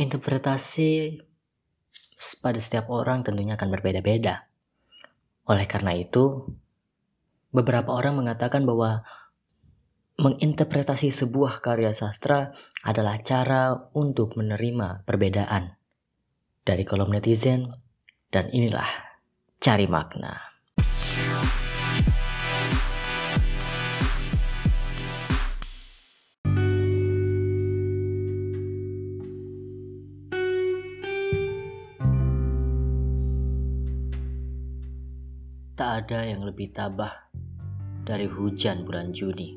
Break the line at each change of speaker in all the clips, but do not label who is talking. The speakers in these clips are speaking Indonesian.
Interpretasi pada setiap orang tentunya akan berbeda-beda. Oleh karena itu, beberapa orang mengatakan bahwa menginterpretasi sebuah karya sastra adalah cara untuk menerima perbedaan. Dari kolom netizen, dan inilah cari makna. Tak ada yang lebih tabah dari hujan bulan Juni.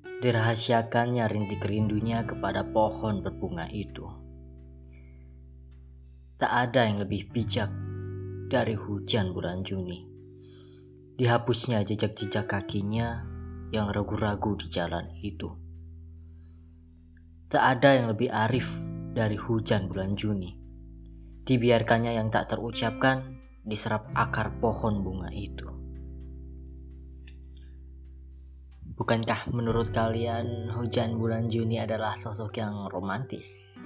Dirahasiakannya rintik rindunya kepada pohon berbunga itu. Tak ada yang lebih bijak dari hujan bulan Juni. Dihapusnya jejak-jejak kakinya yang ragu-ragu di jalan itu. Tak ada yang lebih arif dari hujan bulan Juni. Dibiarkannya yang tak terucapkan diserap akar pohon bunga itu. Bukankah menurut kalian hujan bulan Juni adalah sosok yang romantis?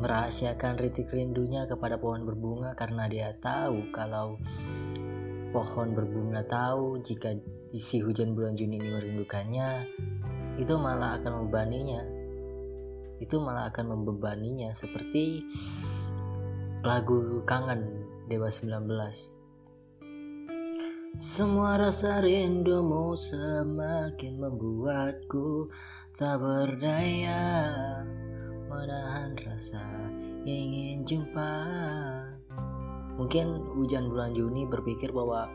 Merahasiakan ritik rindunya kepada pohon berbunga karena dia tahu kalau pohon berbunga tahu jika isi hujan bulan Juni ini merindukannya, itu malah akan membebaninya. Itu malah akan membebaninya seperti lagu kangen Dewa 19 semua rasa rindumu semakin membuatku tak berdaya menahan rasa ingin jumpa. Mungkin hujan bulan Juni berpikir bahwa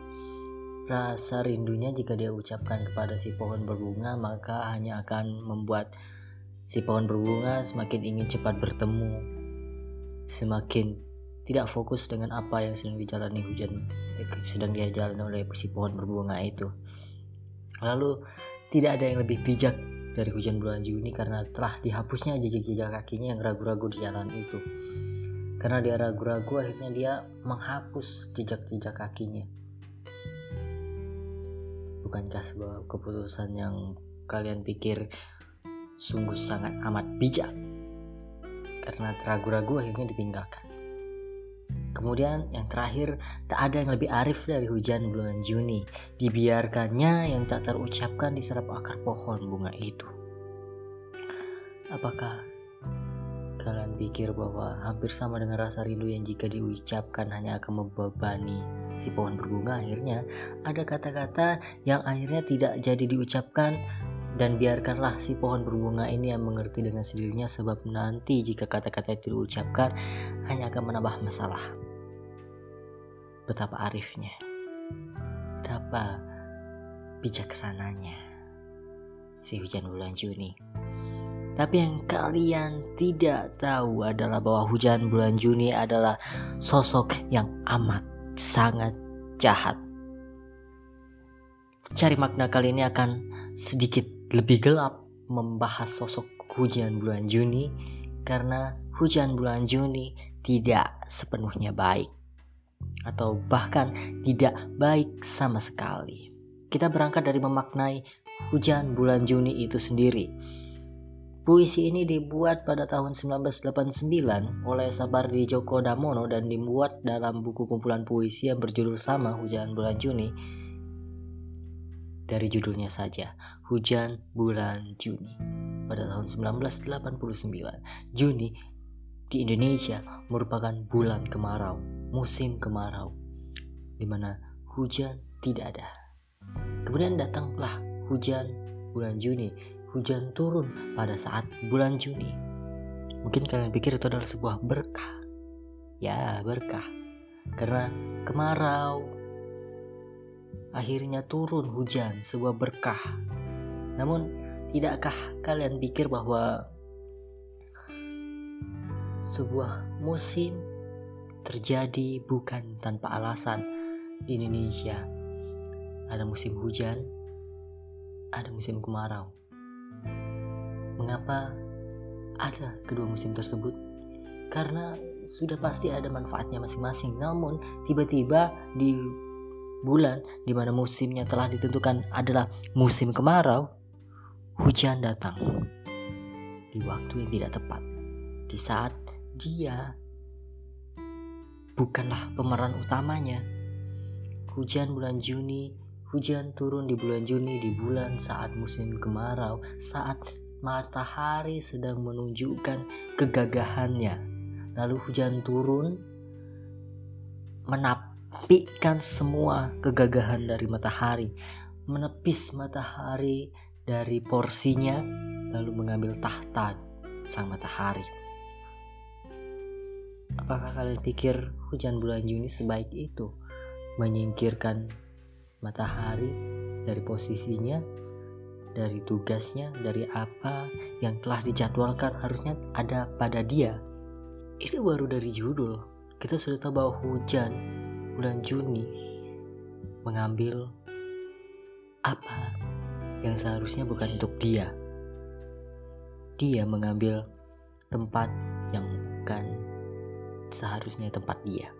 rasa rindunya jika dia ucapkan kepada si pohon berbunga maka hanya akan membuat si pohon berbunga semakin ingin cepat bertemu semakin tidak fokus dengan apa yang sedang dijalani hujan sedang dia jalani oleh si pohon berbunga itu. Lalu tidak ada yang lebih bijak dari hujan bulan Juni karena telah dihapusnya jejak-jejak kakinya yang ragu-ragu di jalan itu. Karena dia ragu-ragu akhirnya dia menghapus jejak-jejak kakinya. Bukankah sebuah keputusan yang kalian pikir sungguh sangat amat bijak? Karena ragu-ragu akhirnya ditinggalkan Kemudian yang terakhir, tak ada yang lebih arif dari hujan bulan Juni. Dibiarkannya yang tak terucapkan diserap akar pohon bunga itu. Apakah kalian pikir bahwa hampir sama dengan rasa rindu yang jika diucapkan hanya akan membebani si pohon berbunga akhirnya ada kata-kata yang akhirnya tidak jadi diucapkan dan biarkanlah si pohon berbunga ini yang mengerti dengan sendirinya sebab nanti jika kata-kata itu diucapkan hanya akan menambah masalah betapa arifnya, betapa bijaksananya si hujan bulan Juni. Tapi yang kalian tidak tahu adalah bahwa hujan bulan Juni adalah sosok yang amat sangat jahat. Cari makna kali ini akan sedikit lebih gelap membahas sosok hujan bulan Juni karena hujan bulan Juni tidak sepenuhnya baik atau bahkan tidak baik sama sekali. Kita berangkat dari memaknai hujan bulan Juni itu sendiri. Puisi ini dibuat pada tahun 1989 oleh Sabardi Djoko Damono dan dibuat dalam buku kumpulan puisi yang berjudul sama Hujan Bulan Juni. Dari judulnya saja, Hujan Bulan Juni. Pada tahun 1989, Juni di Indonesia merupakan bulan kemarau musim kemarau, di mana hujan tidak ada. Kemudian datanglah hujan bulan Juni. Hujan turun pada saat bulan Juni. Mungkin kalian pikir itu adalah sebuah berkah. Ya, berkah. Karena kemarau akhirnya turun hujan, sebuah berkah. Namun, tidakkah kalian pikir bahwa sebuah musim terjadi bukan tanpa alasan di Indonesia. Ada musim hujan, ada musim kemarau. Mengapa ada kedua musim tersebut? Karena sudah pasti ada manfaatnya masing-masing. Namun tiba-tiba di bulan di mana musimnya telah ditentukan adalah musim kemarau, hujan datang. di waktu yang tidak tepat di saat dia bukanlah pemeran utamanya hujan bulan Juni hujan turun di bulan Juni di bulan saat musim kemarau saat matahari sedang menunjukkan kegagahannya lalu hujan turun menapikan semua kegagahan dari matahari menepis matahari dari porsinya lalu mengambil tahta sang matahari. Apakah kalian pikir hujan bulan Juni sebaik itu menyingkirkan matahari dari posisinya, dari tugasnya, dari apa yang telah dijadwalkan harusnya ada pada dia? Itu baru dari judul. Kita sudah tahu bahwa hujan bulan Juni mengambil apa yang seharusnya bukan untuk dia. Dia mengambil tempat yang bukan seharusnya tempat dia.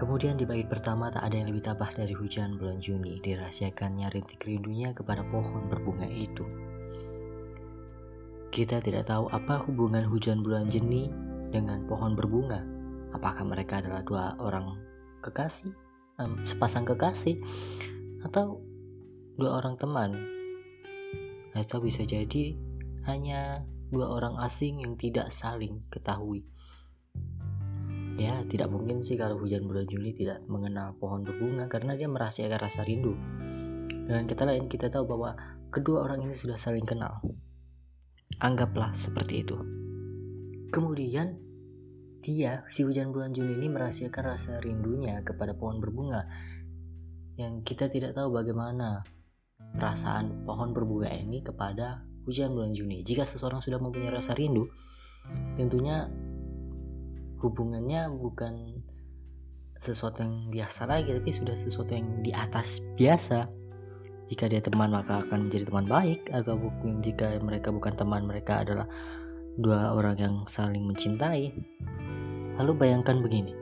Kemudian di bait pertama tak ada yang lebih tabah dari hujan bulan Juni dirahasiakannya rintik rindunya kepada pohon berbunga itu. Kita tidak tahu apa hubungan hujan bulan Juni dengan pohon berbunga. Apakah mereka adalah dua orang kekasih um, sepasang kekasih atau dua orang teman atau bisa jadi hanya dua orang asing yang tidak saling ketahui. Ya tidak mungkin sih kalau hujan bulan Juli tidak mengenal pohon berbunga karena dia merahasiakan rasa rindu. Dengan kita lain kita tahu bahwa kedua orang ini sudah saling kenal. Anggaplah seperti itu. Kemudian dia, si hujan bulan Juni ini merahasiakan rasa rindunya kepada pohon berbunga. Yang kita tidak tahu bagaimana perasaan pohon berbunga ini kepada hujan bulan Juni. Jika seseorang sudah mempunyai rasa rindu, tentunya hubungannya bukan sesuatu yang biasa lagi, tapi sudah sesuatu yang di atas biasa. Jika dia teman maka akan menjadi teman baik, atau mungkin jika mereka bukan teman mereka adalah dua orang yang saling mencintai. Lalu bayangkan begini,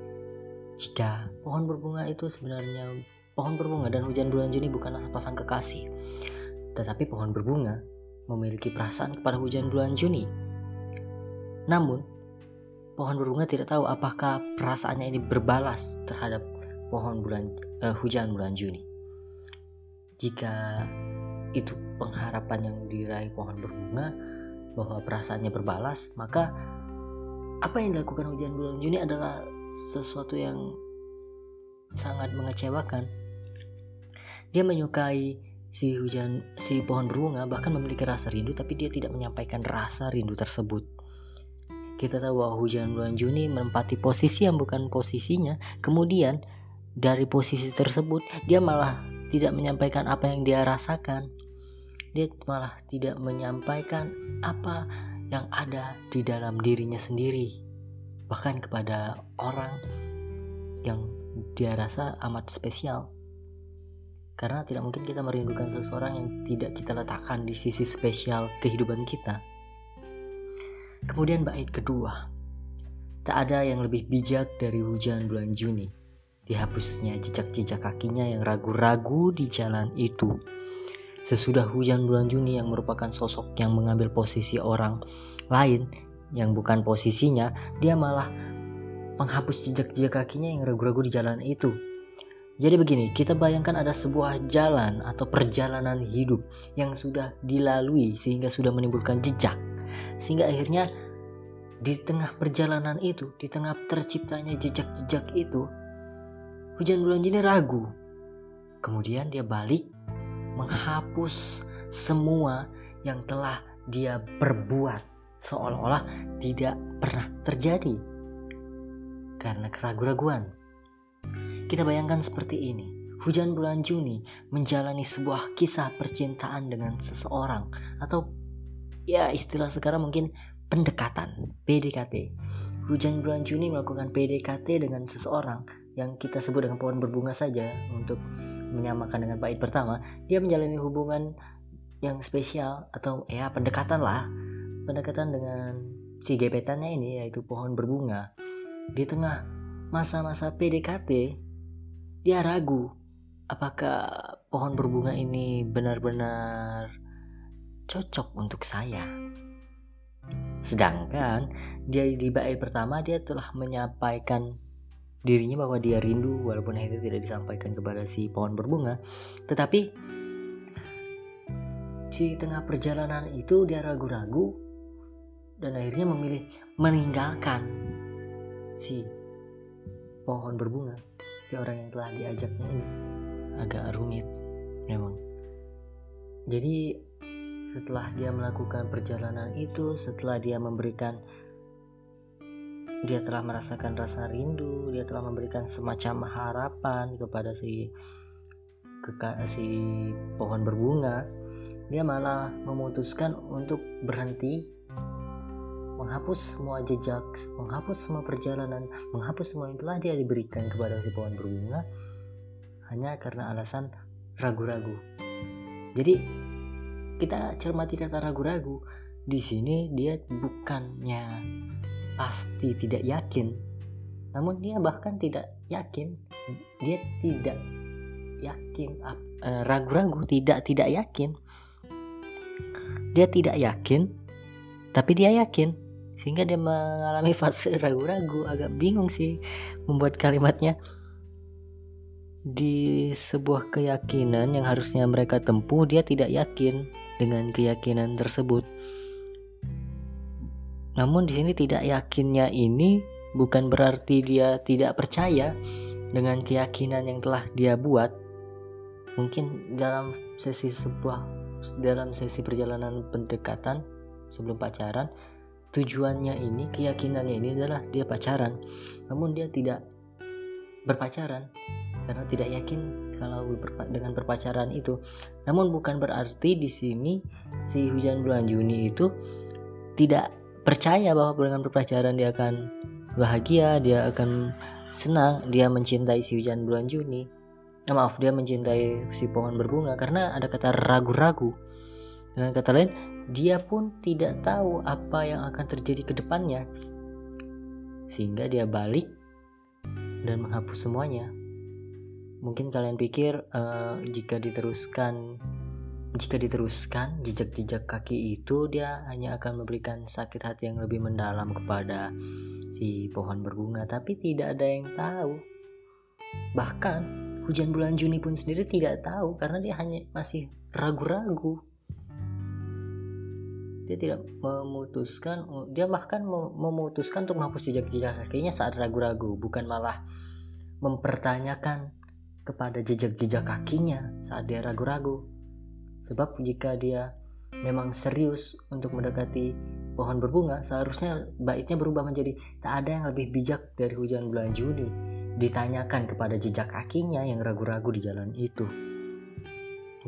jika pohon berbunga itu sebenarnya pohon berbunga dan hujan bulan Juni bukanlah sepasang kekasih, tetapi pohon berbunga memiliki perasaan kepada hujan bulan Juni. Namun, pohon berbunga tidak tahu apakah perasaannya ini berbalas terhadap pohon bulan uh, hujan bulan Juni. Jika itu pengharapan yang diraih pohon berbunga bahwa perasaannya berbalas, maka apa yang dilakukan hujan bulan Juni adalah sesuatu yang sangat mengecewakan. Dia menyukai si hujan si pohon berbunga bahkan memiliki rasa rindu tapi dia tidak menyampaikan rasa rindu tersebut. Kita tahu bahwa hujan bulan Juni menempati posisi yang bukan posisinya. Kemudian dari posisi tersebut dia malah tidak menyampaikan apa yang dia rasakan. Dia malah tidak menyampaikan apa yang ada di dalam dirinya sendiri, bahkan kepada orang yang dia rasa amat spesial. Karena tidak mungkin kita merindukan seseorang yang tidak kita letakkan di sisi spesial kehidupan kita. Kemudian bait kedua. Tak ada yang lebih bijak dari hujan bulan Juni. Dihapusnya jejak-jejak kakinya yang ragu-ragu di jalan itu. Sesudah hujan bulan Juni yang merupakan sosok yang mengambil posisi orang lain yang bukan posisinya, dia malah menghapus jejak-jejak kakinya yang ragu-ragu di jalan itu. Jadi begini, kita bayangkan ada sebuah jalan atau perjalanan hidup yang sudah dilalui sehingga sudah menimbulkan jejak. Sehingga akhirnya di tengah perjalanan itu, di tengah terciptanya jejak-jejak itu, hujan bulan Juni ragu. Kemudian dia balik menghapus semua yang telah dia perbuat seolah-olah tidak pernah terjadi karena keraguan-raguan. Kita bayangkan seperti ini. Hujan bulan Juni menjalani sebuah kisah percintaan dengan seseorang atau ya istilah sekarang mungkin pendekatan PDKT. Hujan bulan Juni melakukan PDKT dengan seseorang yang kita sebut dengan pohon berbunga saja untuk menyamakan dengan bait pertama. Dia menjalani hubungan yang spesial atau ya pendekatan lah pendekatan dengan si gebetannya ini yaitu pohon berbunga di tengah masa-masa PDKT dia ragu apakah pohon berbunga ini benar-benar cocok untuk saya. Sedangkan dia di bait pertama dia telah menyampaikan dirinya bahwa dia rindu walaupun akhirnya tidak disampaikan kepada si pohon berbunga. Tetapi di tengah perjalanan itu dia ragu-ragu dan akhirnya memilih meninggalkan si pohon berbunga si orang yang telah diajaknya ini. Agak rumit memang. Jadi setelah dia melakukan perjalanan itu setelah dia memberikan dia telah merasakan rasa rindu dia telah memberikan semacam harapan kepada si si pohon berbunga dia malah memutuskan untuk berhenti menghapus semua jejak menghapus semua perjalanan menghapus semua yang telah dia diberikan kepada si pohon berbunga hanya karena alasan ragu-ragu. Jadi kita cermati kata ragu-ragu di sini dia bukannya pasti tidak yakin. Namun dia bahkan tidak yakin dia tidak yakin eh, ragu-ragu tidak tidak yakin. Dia tidak yakin tapi dia yakin sehingga dia mengalami fase ragu-ragu agak bingung sih membuat kalimatnya di sebuah keyakinan yang harusnya mereka tempuh dia tidak yakin dengan keyakinan tersebut. Namun di sini tidak yakinnya ini bukan berarti dia tidak percaya dengan keyakinan yang telah dia buat. Mungkin dalam sesi sebuah dalam sesi perjalanan pendekatan sebelum pacaran tujuannya ini keyakinannya ini adalah dia pacaran namun dia tidak berpacaran karena tidak yakin kalau dengan berpacaran itu. Namun bukan berarti di sini si hujan bulan Juni itu tidak percaya bahwa dengan berpacaran dia akan bahagia, dia akan senang, dia mencintai si hujan bulan Juni. Nah, maaf, dia mencintai si pohon berbunga karena ada kata ragu-ragu. Dengan kata lain, dia pun tidak tahu apa yang akan terjadi ke depannya. Sehingga dia balik dan menghapus semuanya. Mungkin kalian pikir uh, jika diteruskan jika diteruskan jejak-jejak kaki itu dia hanya akan memberikan sakit hati yang lebih mendalam kepada si pohon berbunga. Tapi tidak ada yang tahu. Bahkan hujan bulan Juni pun sendiri tidak tahu karena dia hanya masih ragu-ragu dia tidak memutuskan dia bahkan memutuskan untuk menghapus jejak-jejak kakinya saat ragu-ragu bukan malah mempertanyakan kepada jejak-jejak kakinya saat dia ragu-ragu. Sebab jika dia memang serius untuk mendekati pohon berbunga, seharusnya baiknya berubah menjadi tak ada yang lebih bijak dari hujan bulan Juni. Ditanyakan kepada jejak kakinya yang ragu-ragu di jalan itu.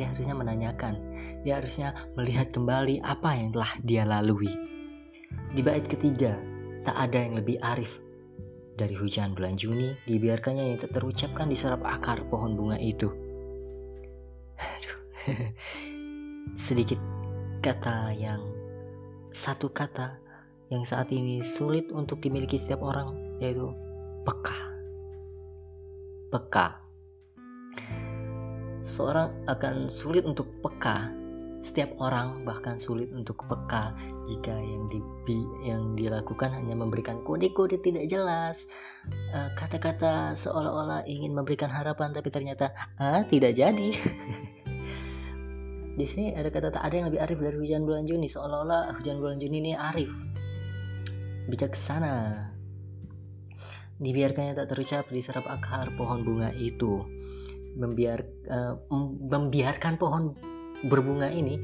Dia harusnya menanyakan, dia harusnya melihat kembali apa yang telah dia lalui. Di bait ketiga, tak ada yang lebih arif dari hujan bulan Juni, dibiarkannya yang tak terucapkan diserap akar pohon bunga itu. Sedikit kata yang satu kata yang saat ini sulit untuk dimiliki setiap orang yaitu peka. Peka. Seorang akan sulit untuk peka. Setiap orang bahkan sulit untuk peka jika yang di yang dilakukan hanya memberikan kode-kode tidak jelas. Eh, kata-kata seolah-olah ingin memberikan harapan tapi ternyata ah tidak jadi. Di sini ada kata tak ada yang lebih arif dari hujan bulan Juni. Seolah-olah hujan bulan Juni ini arif. Bijaksana. Dibiarkannya tak terucap diserap akar pohon bunga itu membiar uh, membiarkan pohon berbunga ini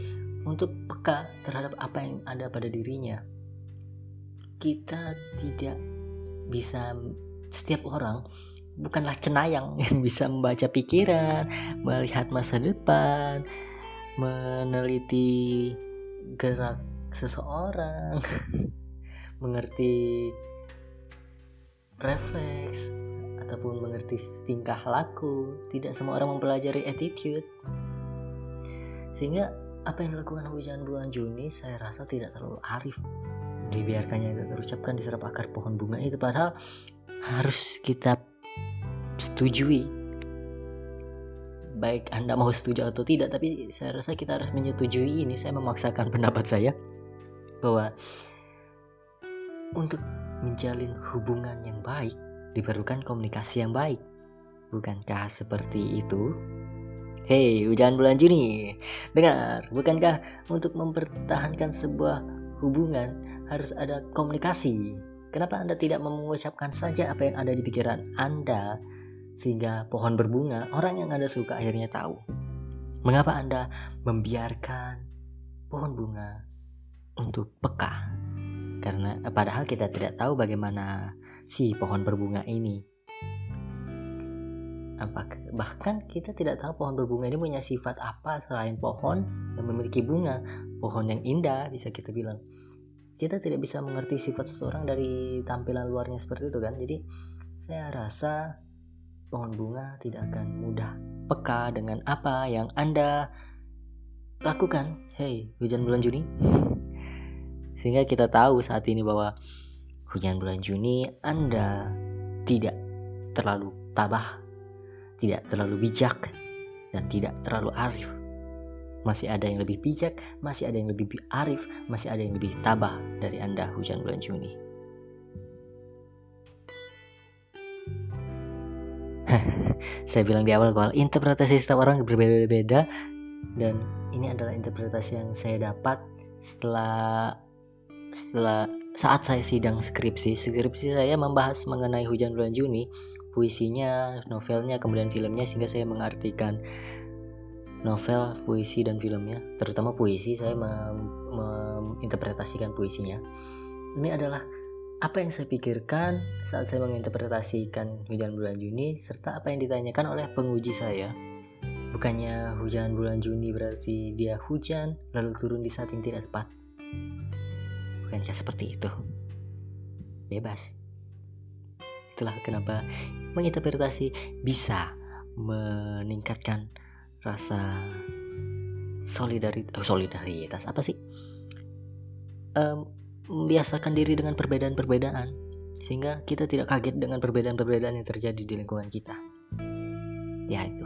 untuk peka terhadap apa yang ada pada dirinya. Kita tidak bisa setiap orang bukanlah cenayang yang bisa membaca pikiran, melihat masa depan, meneliti gerak seseorang, mengerti refleks ataupun mengerti tingkah laku. Tidak semua orang mempelajari attitude. Sehingga apa yang dilakukan hujan bulan Juni saya rasa tidak terlalu arif. Dibiarkannya itu terucapkan diserap akar pohon bunga itu padahal harus kita setujui. Baik anda mau setuju atau tidak tapi saya rasa kita harus menyetujui ini. Saya memaksakan pendapat saya bahwa untuk menjalin hubungan yang baik diperlukan komunikasi yang baik bukankah seperti itu Hei, hujan bulan Juni, dengar, bukankah untuk mempertahankan sebuah hubungan harus ada komunikasi? Kenapa Anda tidak mengucapkan saja apa yang ada di pikiran Anda sehingga pohon berbunga, orang yang Anda suka akhirnya tahu? Mengapa Anda membiarkan pohon bunga untuk peka? Karena padahal kita tidak tahu bagaimana si pohon berbunga ini. Apakah bahkan kita tidak tahu pohon berbunga ini punya sifat apa selain pohon yang memiliki bunga. Pohon yang indah bisa kita bilang. Kita tidak bisa mengerti sifat seseorang dari tampilan luarnya seperti itu kan. Jadi saya rasa pohon bunga tidak akan mudah peka dengan apa yang anda lakukan. Hey hujan bulan Juni. Sehingga kita tahu saat ini bahwa hujan bulan Juni anda tidak terlalu tabah tidak terlalu bijak, dan tidak terlalu arif. Masih ada yang lebih bijak, masih ada yang lebih arif, masih ada yang lebih tabah dari Anda hujan bulan Juni. Saya bilang di awal kalau interpretasi setiap orang berbeda-beda dan ini adalah interpretasi yang saya dapat setelah setelah saat saya sidang skripsi. Skripsi saya membahas mengenai hujan bulan Juni puisinya, novelnya, kemudian filmnya sehingga saya mengartikan novel, puisi dan filmnya. Terutama puisi saya menginterpretasikan puisinya. Ini adalah apa yang saya pikirkan saat saya menginterpretasikan hujan bulan Juni serta apa yang ditanyakan oleh penguji saya. Bukannya hujan bulan Juni berarti dia hujan lalu turun di saat yang tidak tepat. Bukankah seperti itu? Bebas. Itulah kenapa menginterpretasi bisa meningkatkan rasa solidaritas, oh, solidaritas apa sih? Um, membiasakan diri dengan perbedaan-perbedaan sehingga kita tidak kaget dengan perbedaan-perbedaan yang terjadi di lingkungan kita. Ya itu.